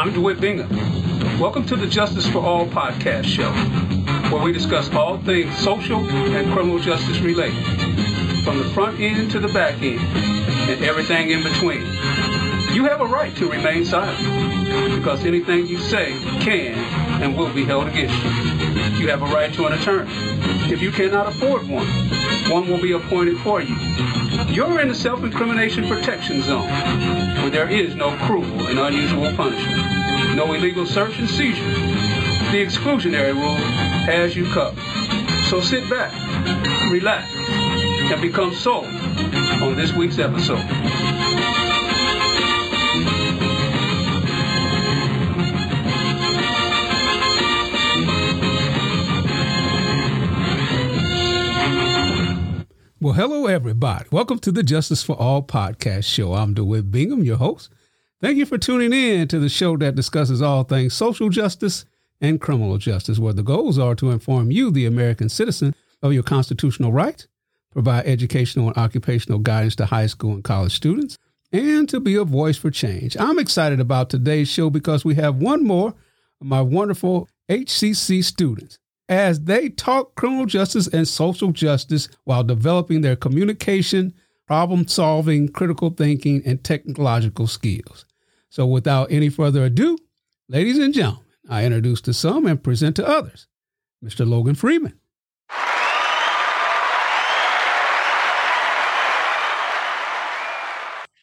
I'm Dewhitt Bingham. Welcome to the Justice for All podcast show, where we discuss all things social and criminal justice related, from the front end to the back end, and everything in between. You have a right to remain silent, because anything you say can and will be held against you. You have a right to an attorney. If you cannot afford one, one will be appointed for you. You're in the self-incrimination protection zone, where there is no cruel and unusual punishment, no illegal search and seizure. The exclusionary rule has you covered. So sit back, relax, and become sold on this week's episode. Well, hello, everybody. Welcome to the Justice for All podcast show. I'm Dewhitt Bingham, your host. Thank you for tuning in to the show that discusses all things social justice and criminal justice, where the goals are to inform you, the American citizen, of your constitutional rights, provide educational and occupational guidance to high school and college students, and to be a voice for change. I'm excited about today's show because we have one more of my wonderful HCC students as they talk criminal justice and social justice while developing their communication, problem solving, critical thinking, and technological skills. So, without any further ado, ladies and gentlemen, I introduce to some and present to others Mr. Logan Freeman.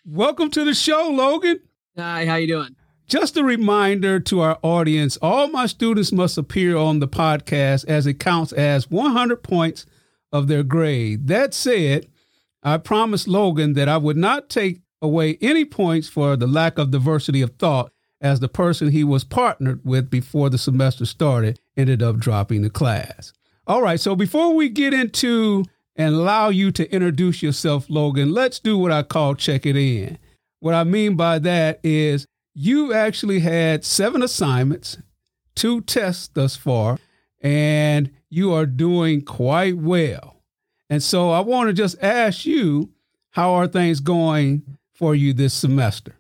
Welcome to the show, Logan. Hi, how you doing? Just a reminder to our audience all my students must appear on the podcast as it counts as 100 points of their grade. That said, I promised Logan that I would not take away any points for the lack of diversity of thought as the person he was partnered with before the semester started ended up dropping the class. All right, so before we get into and allow you to introduce yourself, Logan, let's do what I call check it in. What I mean by that is you actually had seven assignments, two tests thus far, and you are doing quite well. And so I want to just ask you, how are things going for you this semester?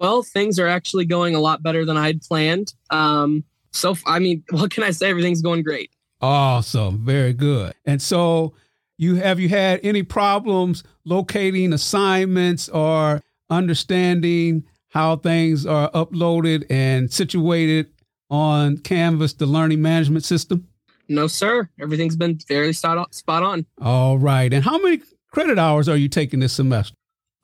Well, things are actually going a lot better than I had planned. Um, so, I mean, what can I say? Everything's going great. Awesome. Very good. And so, you have you had any problems locating assignments or understanding how things are uploaded and situated on Canvas, the learning management system? No, sir. Everything's been very spot on. All right. And how many credit hours are you taking this semester?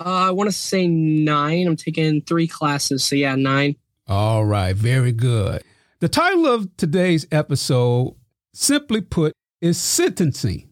Uh, I want to say nine. I'm taking three classes. So, yeah, nine. All right. Very good. The title of today's episode, simply put, is sentencing.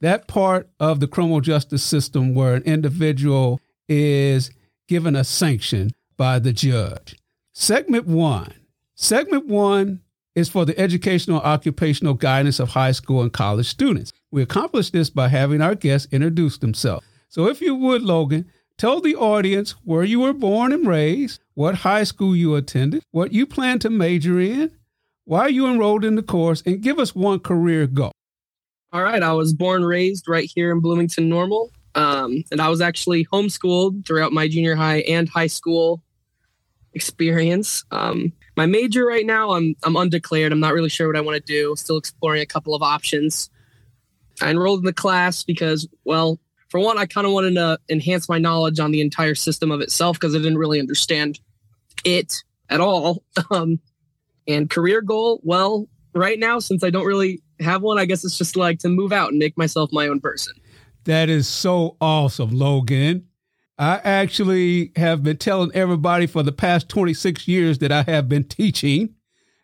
That part of the criminal justice system where an individual is given a sanction by the judge. Segment one. Segment one is for the educational occupational guidance of high school and college students. We accomplish this by having our guests introduce themselves. So, if you would, Logan, tell the audience where you were born and raised, what high school you attended, what you plan to major in, why you enrolled in the course, and give us one career goal. All right. I was born, and raised right here in Bloomington Normal. Um, and I was actually homeschooled throughout my junior high and high school experience. Um, my major right now, I'm I'm undeclared. I'm not really sure what I want to do. Still exploring a couple of options. I enrolled in the class because, well, for one, I kind of wanted to enhance my knowledge on the entire system of itself because I didn't really understand it at all. Um, and career goal, well, right now, since I don't really have one, I guess it's just like to move out and make myself my own person. That is so awesome, Logan. I actually have been telling everybody for the past 26 years that I have been teaching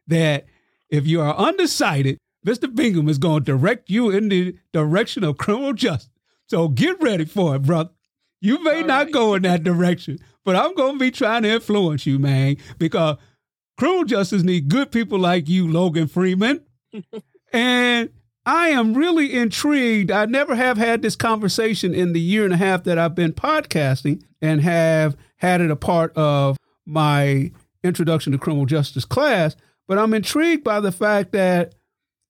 that if you are undecided, Mr. Bingham is going to direct you in the direction of criminal justice. So get ready for it, brother. You may All not right. go in that direction, but I'm going to be trying to influence you, man, because criminal justice need good people like you, Logan Freeman. and I am really intrigued. I never have had this conversation in the year and a half that I've been podcasting and have had it a part of my introduction to criminal justice class. But I'm intrigued by the fact that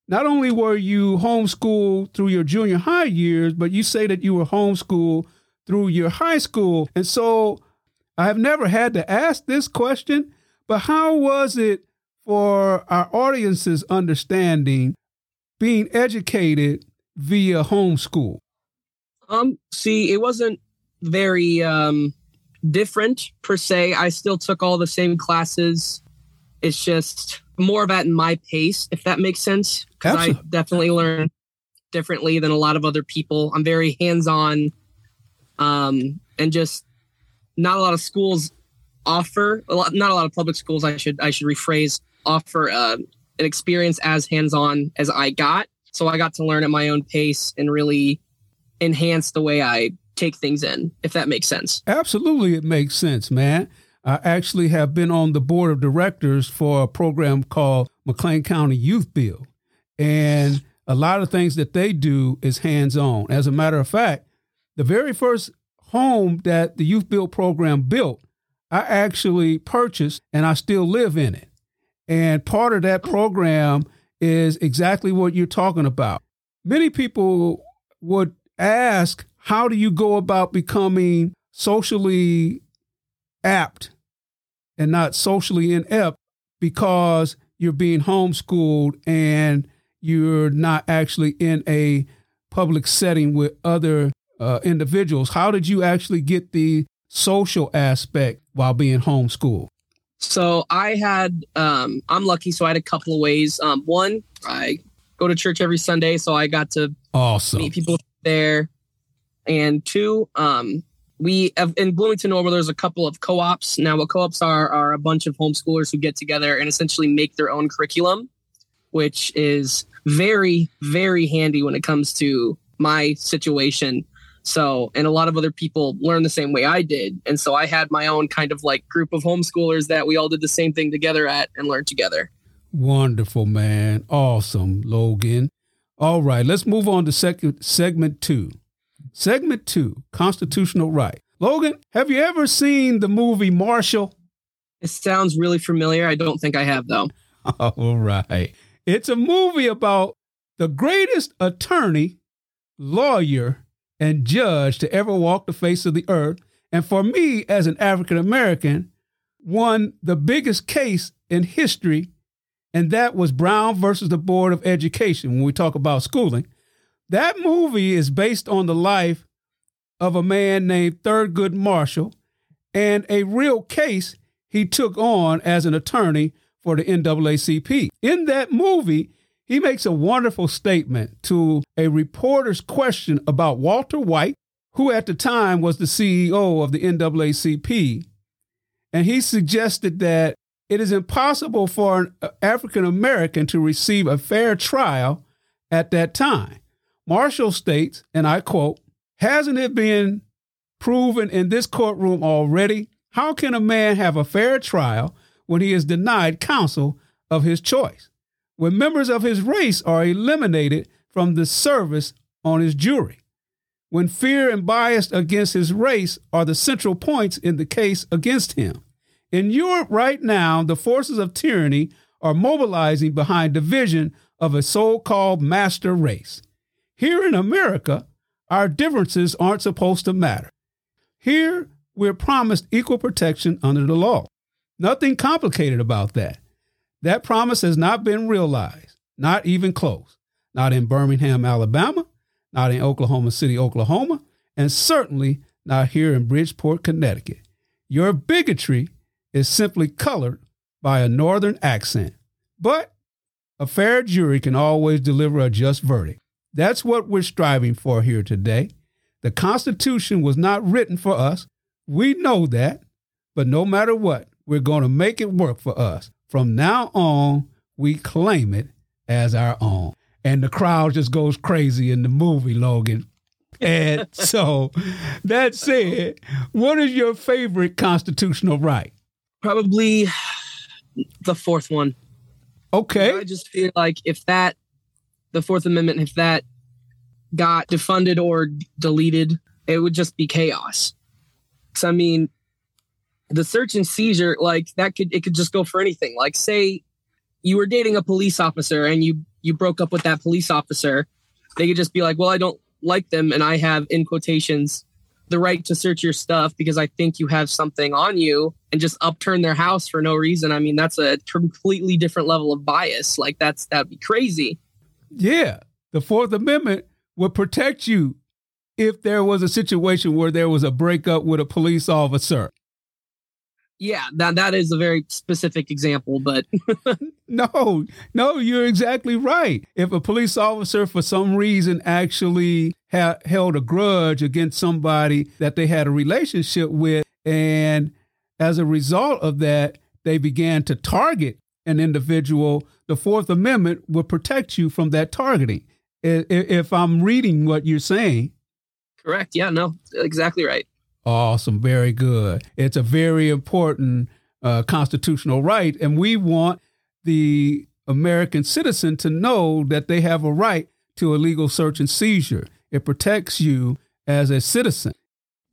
not only were you homeschooled through your junior high years, but you say that you were homeschooled through your high school. And so I have never had to ask this question, But how was it for our audience's understanding being educated via homeschool? Um, see, it wasn't very um different per se. I still took all the same classes. It's just more of at my pace, if that makes sense. Because I definitely learn differently than a lot of other people. I'm very hands-on, um, and just not a lot of schools offer a lot. Not a lot of public schools. I should I should rephrase offer uh, an experience as hands-on as I got. So I got to learn at my own pace and really enhance the way I take things in, if that makes sense. Absolutely, it makes sense, man. I actually have been on the board of directors for a program called McLean County Youth Build. And a lot of things that they do is hands on. As a matter of fact, the very first home that the Youth Build program built, I actually purchased and I still live in it. And part of that program is exactly what you're talking about. Many people would ask, how do you go about becoming socially apt and not socially inept because you're being homeschooled and you're not actually in a public setting with other uh, individuals. How did you actually get the social aspect while being homeschooled? So I had, um, I'm lucky. So I had a couple of ways. Um, one, I go to church every Sunday, so I got to awesome meet people there. And two, um, we have, in Bloomington Normal, there's a couple of co-ops. Now, what co-ops are are a bunch of homeschoolers who get together and essentially make their own curriculum, which is very, very handy when it comes to my situation. So, and a lot of other people learn the same way I did. And so I had my own kind of like group of homeschoolers that we all did the same thing together at and learned together. Wonderful, man. Awesome, Logan. All right, let's move on to second segment two. Segment two, constitutional right. Logan, have you ever seen the movie Marshall? It sounds really familiar. I don't think I have, though. All right. It's a movie about the greatest attorney, lawyer, and judge to ever walk the face of the earth. And for me, as an African American, won the biggest case in history, and that was Brown versus the Board of Education when we talk about schooling. That movie is based on the life of a man named Thurgood Marshall and a real case he took on as an attorney for the NAACP. In that movie, he makes a wonderful statement to a reporter's question about Walter White, who at the time was the CEO of the NAACP. And he suggested that it is impossible for an uh, African American to receive a fair trial at that time. Marshall states, and I quote, Hasn't it been proven in this courtroom already? How can a man have a fair trial when he is denied counsel of his choice? When members of his race are eliminated from the service on his jury? When fear and bias against his race are the central points in the case against him? In Europe right now, the forces of tyranny are mobilizing behind the vision of a so called master race. Here in America, our differences aren't supposed to matter. Here, we're promised equal protection under the law. Nothing complicated about that. That promise has not been realized, not even close. Not in Birmingham, Alabama, not in Oklahoma City, Oklahoma, and certainly not here in Bridgeport, Connecticut. Your bigotry is simply colored by a northern accent. But a fair jury can always deliver a just verdict. That's what we're striving for here today. The Constitution was not written for us. We know that. But no matter what, we're going to make it work for us. From now on, we claim it as our own. And the crowd just goes crazy in the movie, Logan. And so that said, what is your favorite constitutional right? Probably the fourth one. Okay. I just feel like if that the Fourth Amendment, if that got defunded or deleted, it would just be chaos. So I mean, the search and seizure, like that could it could just go for anything. Like say you were dating a police officer and you you broke up with that police officer, they could just be like, well, I don't like them, and I have in quotations the right to search your stuff because I think you have something on you and just upturn their house for no reason. I mean, that's a completely different level of bias. Like that's that'd be crazy. Yeah. The Fourth Amendment would protect you if there was a situation where there was a breakup with a police officer. Yeah, that that is a very specific example, but no, no, you're exactly right. If a police officer, for some reason, actually ha- held a grudge against somebody that they had a relationship with, and as a result of that, they began to target an individual, the Fourth Amendment would protect you from that targeting. If I'm reading what you're saying, correct. Yeah, no, exactly right. Awesome. Very good. It's a very important uh, constitutional right. And we want the American citizen to know that they have a right to a legal search and seizure. It protects you as a citizen.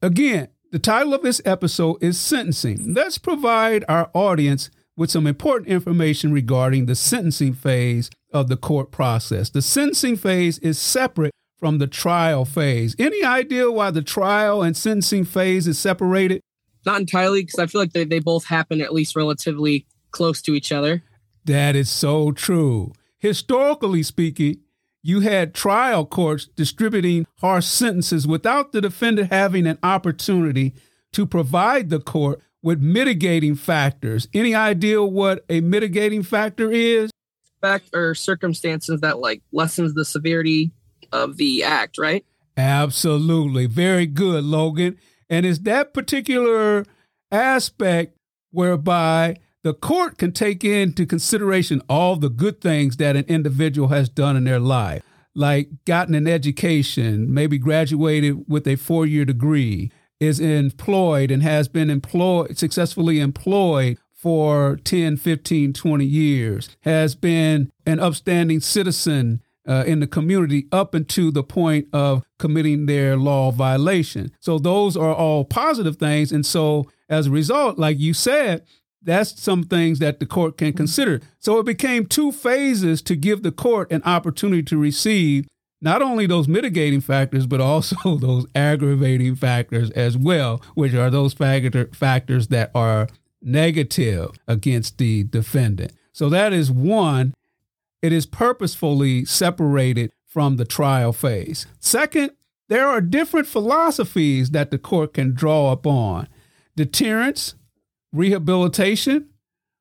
Again, the title of this episode is Sentencing. Let's provide our audience with some important information regarding the sentencing phase of the court process. The sentencing phase is separate from the trial phase. Any idea why the trial and sentencing phase is separated? Not entirely, because I feel like they, they both happen at least relatively close to each other. That is so true. Historically speaking, you had trial courts distributing harsh sentences without the defendant having an opportunity to provide the court with mitigating factors. Any idea what a mitigating factor is? Fact or circumstances that like lessens the severity of the act, right? Absolutely. Very good, Logan. And it's that particular aspect whereby the court can take into consideration all the good things that an individual has done in their life, like gotten an education, maybe graduated with a four year degree, is employed and has been employed, successfully employed for 10, 15, 20 years, has been an upstanding citizen uh, in the community up until the point of committing their law violation. So those are all positive things. And so as a result, like you said, that's some things that the court can consider. So it became two phases to give the court an opportunity to receive not only those mitigating factors, but also those aggravating factors as well, which are those factor, factors that are negative against the defendant. So that is one it is purposefully separated from the trial phase. Second, there are different philosophies that the court can draw upon deterrence, rehabilitation,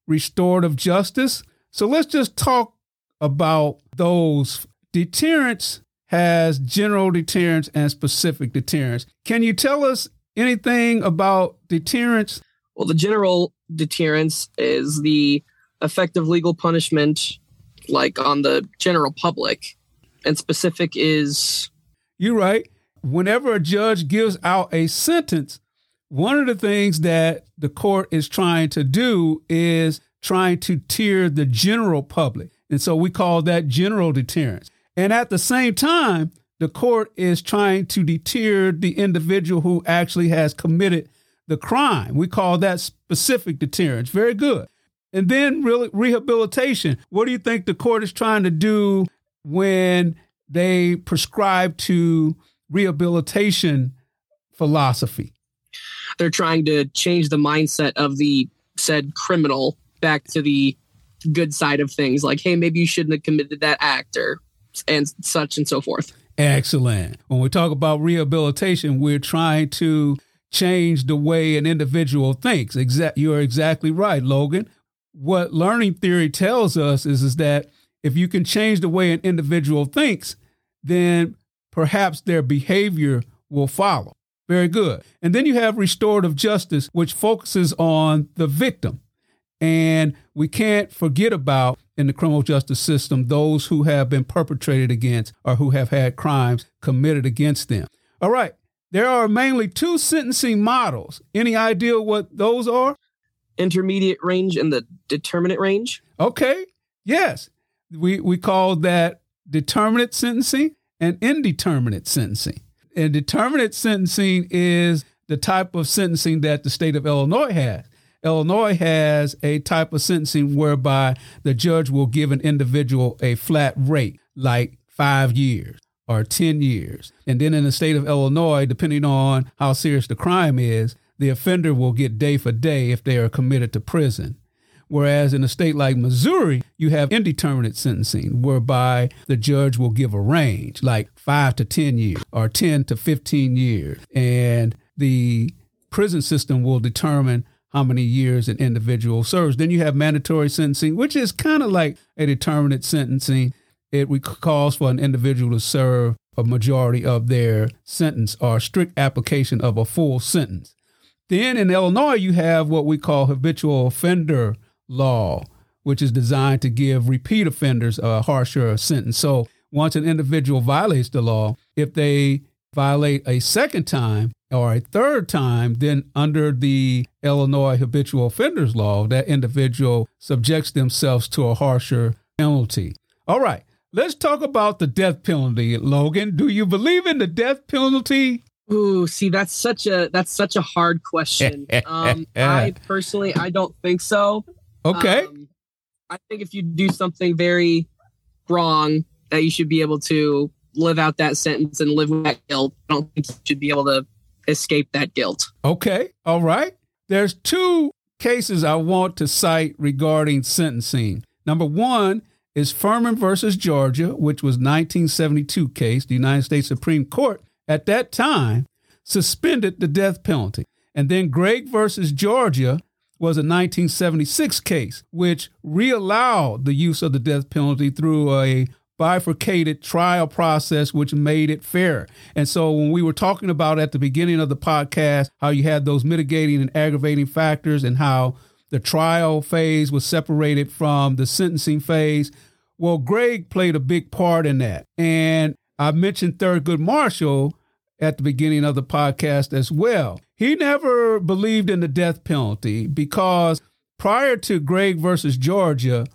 restorative justice. So let's just talk about those. Deterrence has general deterrence and specific deterrence. Can you tell us anything about deterrence? Well, the general deterrence is the effective legal punishment like on the general public. And specific is. You're right. Whenever a judge gives out a sentence, one of the things that the court is trying to do is trying to tier the general public. And so we call that general deterrence. And at the same time, the court is trying to deter the individual who actually has committed the crime. We call that specific deterrence. Very good. And then really rehabilitation. What do you think the court is trying to do when they prescribe to rehabilitation philosophy? They're trying to change the mindset of the said criminal back to the good side of things. Like, hey, maybe you shouldn't have committed that act or and such and so forth. Excellent. When we talk about rehabilitation, we're trying to change the way an individual thinks. Exact, you're exactly right, Logan what learning theory tells us is, is that if you can change the way an individual thinks, then perhaps their behavior will follow. Very good. And then you have restorative justice, which focuses on the victim. And we can't forget about in the criminal justice system those who have been perpetrated against or who have had crimes committed against them. All right. There are mainly two sentencing models. Any idea what those are? Intermediate range and the determinate range. Okay. Yes. We we call that determinate sentencing and indeterminate sentencing. And determinate sentencing is the type of sentencing that the state of Illinois has. Illinois has a type of sentencing whereby the judge will give an individual a flat rate, like five years. or 10 years. And then in the state of Illinois, depending on how serious the crime is, the offender will get day for day if they are committed to prison. Whereas in a state like Missouri, you have indeterminate sentencing, whereby the judge will give a range, like five to 10 years or 10 to 15 years. And the prison system will determine how many years an individual serves. Then you have mandatory sentencing, which is kind of like a determinate sentencing. It calls for an individual to serve a majority of their sentence or strict application of a full sentence. Then in Illinois, you have what we call habitual offender law, which is designed to give repeat offenders a harsher sentence. So once an individual violates the law, if they violate a second time or a third time, then under the Illinois habitual offenders law, that individual subjects themselves to a harsher penalty. All right, let's talk about the death penalty, Logan. Do you believe in the death penalty? Ooh, see, that's such a that's such a hard question. um, I personally, I don't think so. Okay. Um, I think if you do something very wrong, that you should be able to live out that sentence and live with that guilt. I don't think you should be able to escape that guilt. Okay. All right. There's two cases I want to cite regarding sentencing. Number one is Furman versus Georgia, which was 1972 case. The United States Supreme Court at that time suspended the death penalty. And then Gregg versus Georgia was a 1976 case, which reallowed the use of the death penalty through a bifurcated trial process, which made it fair. And so when we were talking about at the beginning of the podcast how you had those mitigating and aggravating factors and how the trial phase was separated from the sentencing phase, well, Gregg played a big part in that. And I mentioned Thurgood Marshall at the beginning of the podcast as well. He never believed in the death penalty because prior to Gregg versus Georgia,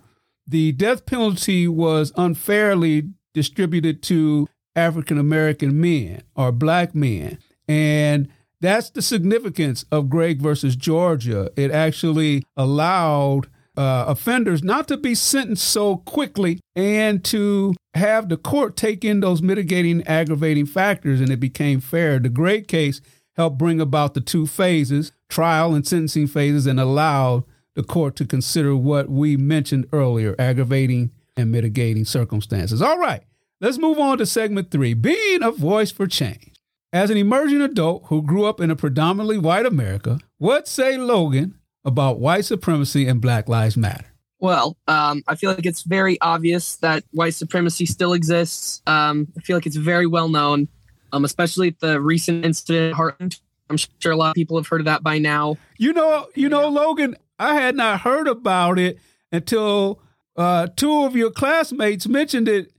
the death penalty was unfairly distributed to African American men or black men. And that's the significance of Gregg versus Georgia. It actually allowed uh, offenders not to be sentenced so quickly and to have the court take in those mitigating, aggravating factors, and it became fair. The Gregg case helped bring about the two phases, trial and sentencing phases, and allowed the court to consider what we mentioned earlier aggravating and mitigating circumstances. All right, let's move on to segment three being a voice for change. As an emerging adult who grew up in a predominantly white America, what say Logan about white supremacy and Black Lives Matter? Well, um, I feel like it's very obvious that white supremacy still exists. Um, I feel like it's very well known, um, especially the recent incident at Heartland. I'm sure a lot of people have heard of that by now. You know, you know, Logan, I had not heard about it until uh, two of your classmates mentioned it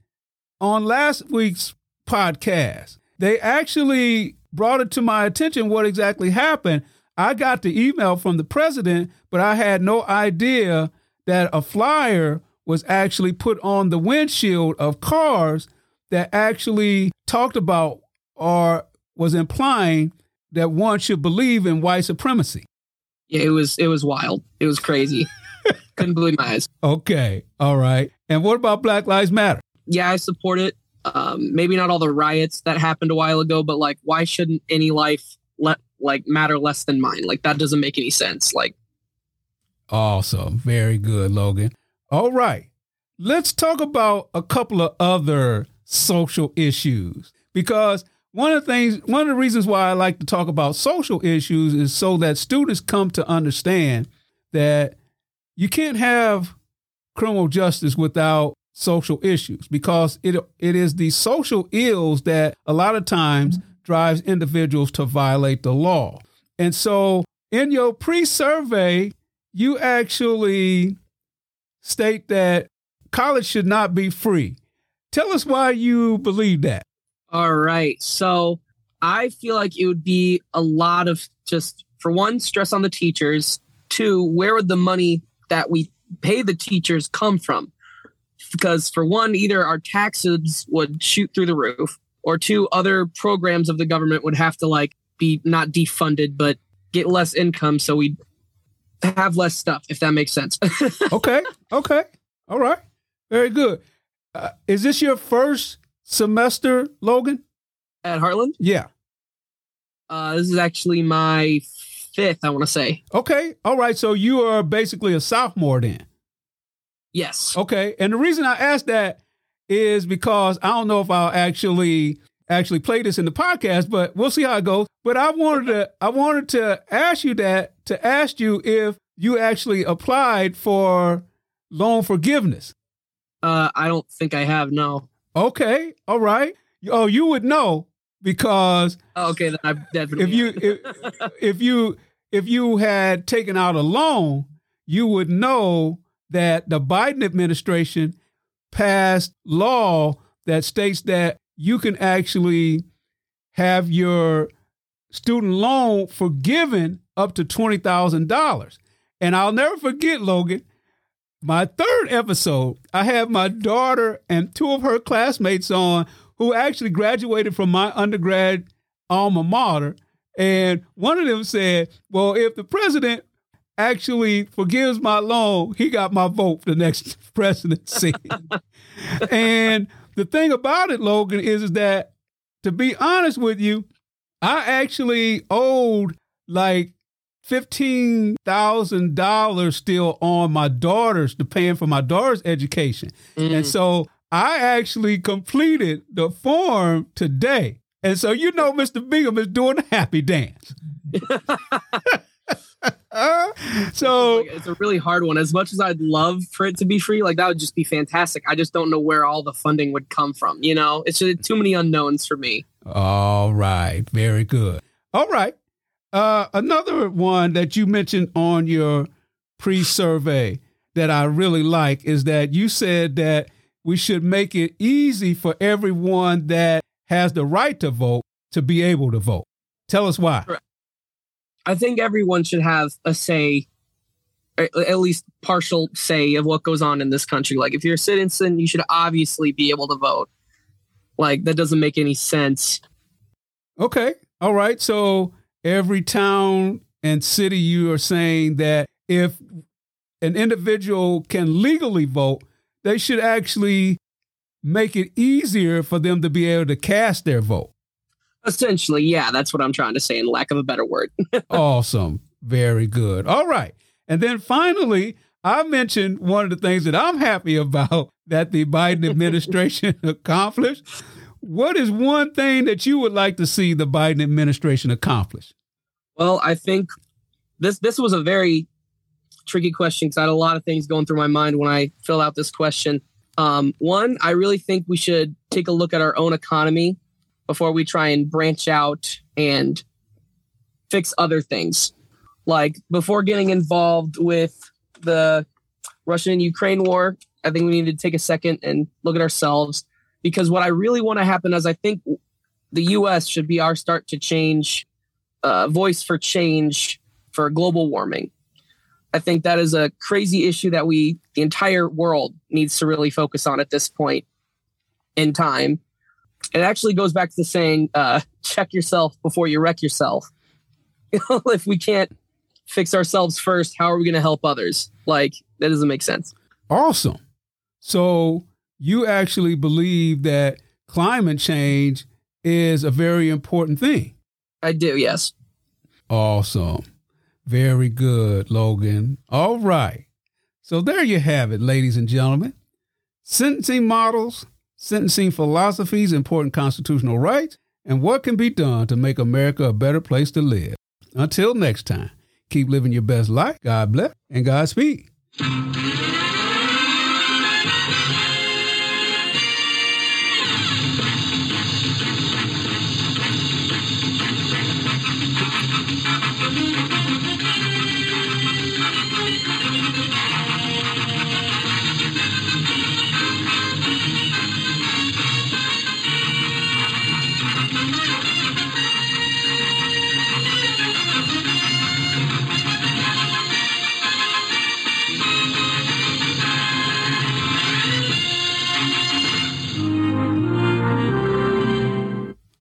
on last week's podcast. They actually brought it to my attention what exactly happened. I got the email from the president, but I had no idea that a flyer was actually put on the windshield of cars that actually talked about or was implying that one should believe in white supremacy. Yeah, it was it was wild. It was crazy. Couldn't believe my eyes. Okay, all right. And what about Black Lives Matter? Yeah, I support it. Um, maybe not all the riots that happened a while ago, but like, why shouldn't any life let like matter less than mine? Like that doesn't make any sense. Like, awesome, very good, Logan. All right, let's talk about a couple of other social issues because one of the things, one of the reasons why I like to talk about social issues is so that students come to understand that you can't have criminal justice without social issues because it it is the social ills that a lot of times mm-hmm. drives individuals to violate the law. And so in your pre-survey, you actually state that college should not be free. Tell us why you believe that. All right. So I feel like it would be a lot of just, for one, stress on the teachers. Two, where would the money that we pay the teachers come from? Because, for one, either our taxes would shoot through the roof, or two, other programs of the government would have to like be not defunded, but get less income. So we have less stuff, if that makes sense. okay. Okay. All right. Very good. Uh, is this your first semester, Logan? At Heartland? Yeah. Uh, this is actually my fifth, I want to say. Okay. All right. So you are basically a sophomore then. Yes. Okay. And the reason I asked that is because I don't know if I'll actually actually play this in the podcast, but we'll see how it goes. But I wanted to I wanted to ask you that to ask you if you actually applied for loan forgiveness. Uh, I don't think I have. No. Okay. All right. Oh, you would know because oh, okay, then I definitely if you if, if you if you had taken out a loan, you would know that the Biden administration passed law that states that you can actually have your student loan forgiven up to $20,000. And I'll never forget, Logan, my third episode, I had my daughter and two of her classmates on who actually graduated from my undergrad alma mater. And one of them said, Well, if the president actually forgives my loan, he got my vote for the next presidency. and the thing about it, Logan, is, is that to be honest with you, I actually owed like fifteen thousand dollars still on my daughter's to paying for my daughter's education. Mm. And so I actually completed the form today. And so you know Mr. Bingham is doing a happy dance. so it's, it's a really hard one. As much as I'd love for it to be free, like that would just be fantastic. I just don't know where all the funding would come from. You know, it's just too many unknowns for me. All right, very good. All right, uh, another one that you mentioned on your pre-survey that I really like is that you said that we should make it easy for everyone that has the right to vote to be able to vote. Tell us why. I think everyone should have a say, at least partial say of what goes on in this country. Like, if you're a citizen, you should obviously be able to vote. Like, that doesn't make any sense. Okay. All right. So, every town and city, you are saying that if an individual can legally vote, they should actually make it easier for them to be able to cast their vote. Essentially, yeah, that's what I'm trying to say, in lack of a better word. awesome. Very good. All right. And then finally, I mentioned one of the things that I'm happy about that the Biden administration accomplished. What is one thing that you would like to see the Biden administration accomplish? Well, I think this this was a very tricky question because I had a lot of things going through my mind when I filled out this question. Um, one, I really think we should take a look at our own economy before we try and branch out and fix other things. Like before getting involved with the Russian and Ukraine war, I think we need to take a second and look at ourselves because what I really want to happen is I think the US should be our start to change, uh, voice for change for global warming. I think that is a crazy issue that we, the entire world, needs to really focus on at this point in time. It actually goes back to the saying, uh, check yourself before you wreck yourself. if we can't fix ourselves first, how are we going to help others? Like, that doesn't make sense. Awesome. So, you actually believe that climate change is a very important thing? I do, yes. Awesome. Very good, Logan. All right. So there you have it, ladies and gentlemen. Sentencing models, sentencing philosophies, important constitutional rights, and what can be done to make America a better place to live. Until next time, keep living your best life. God bless and Godspeed.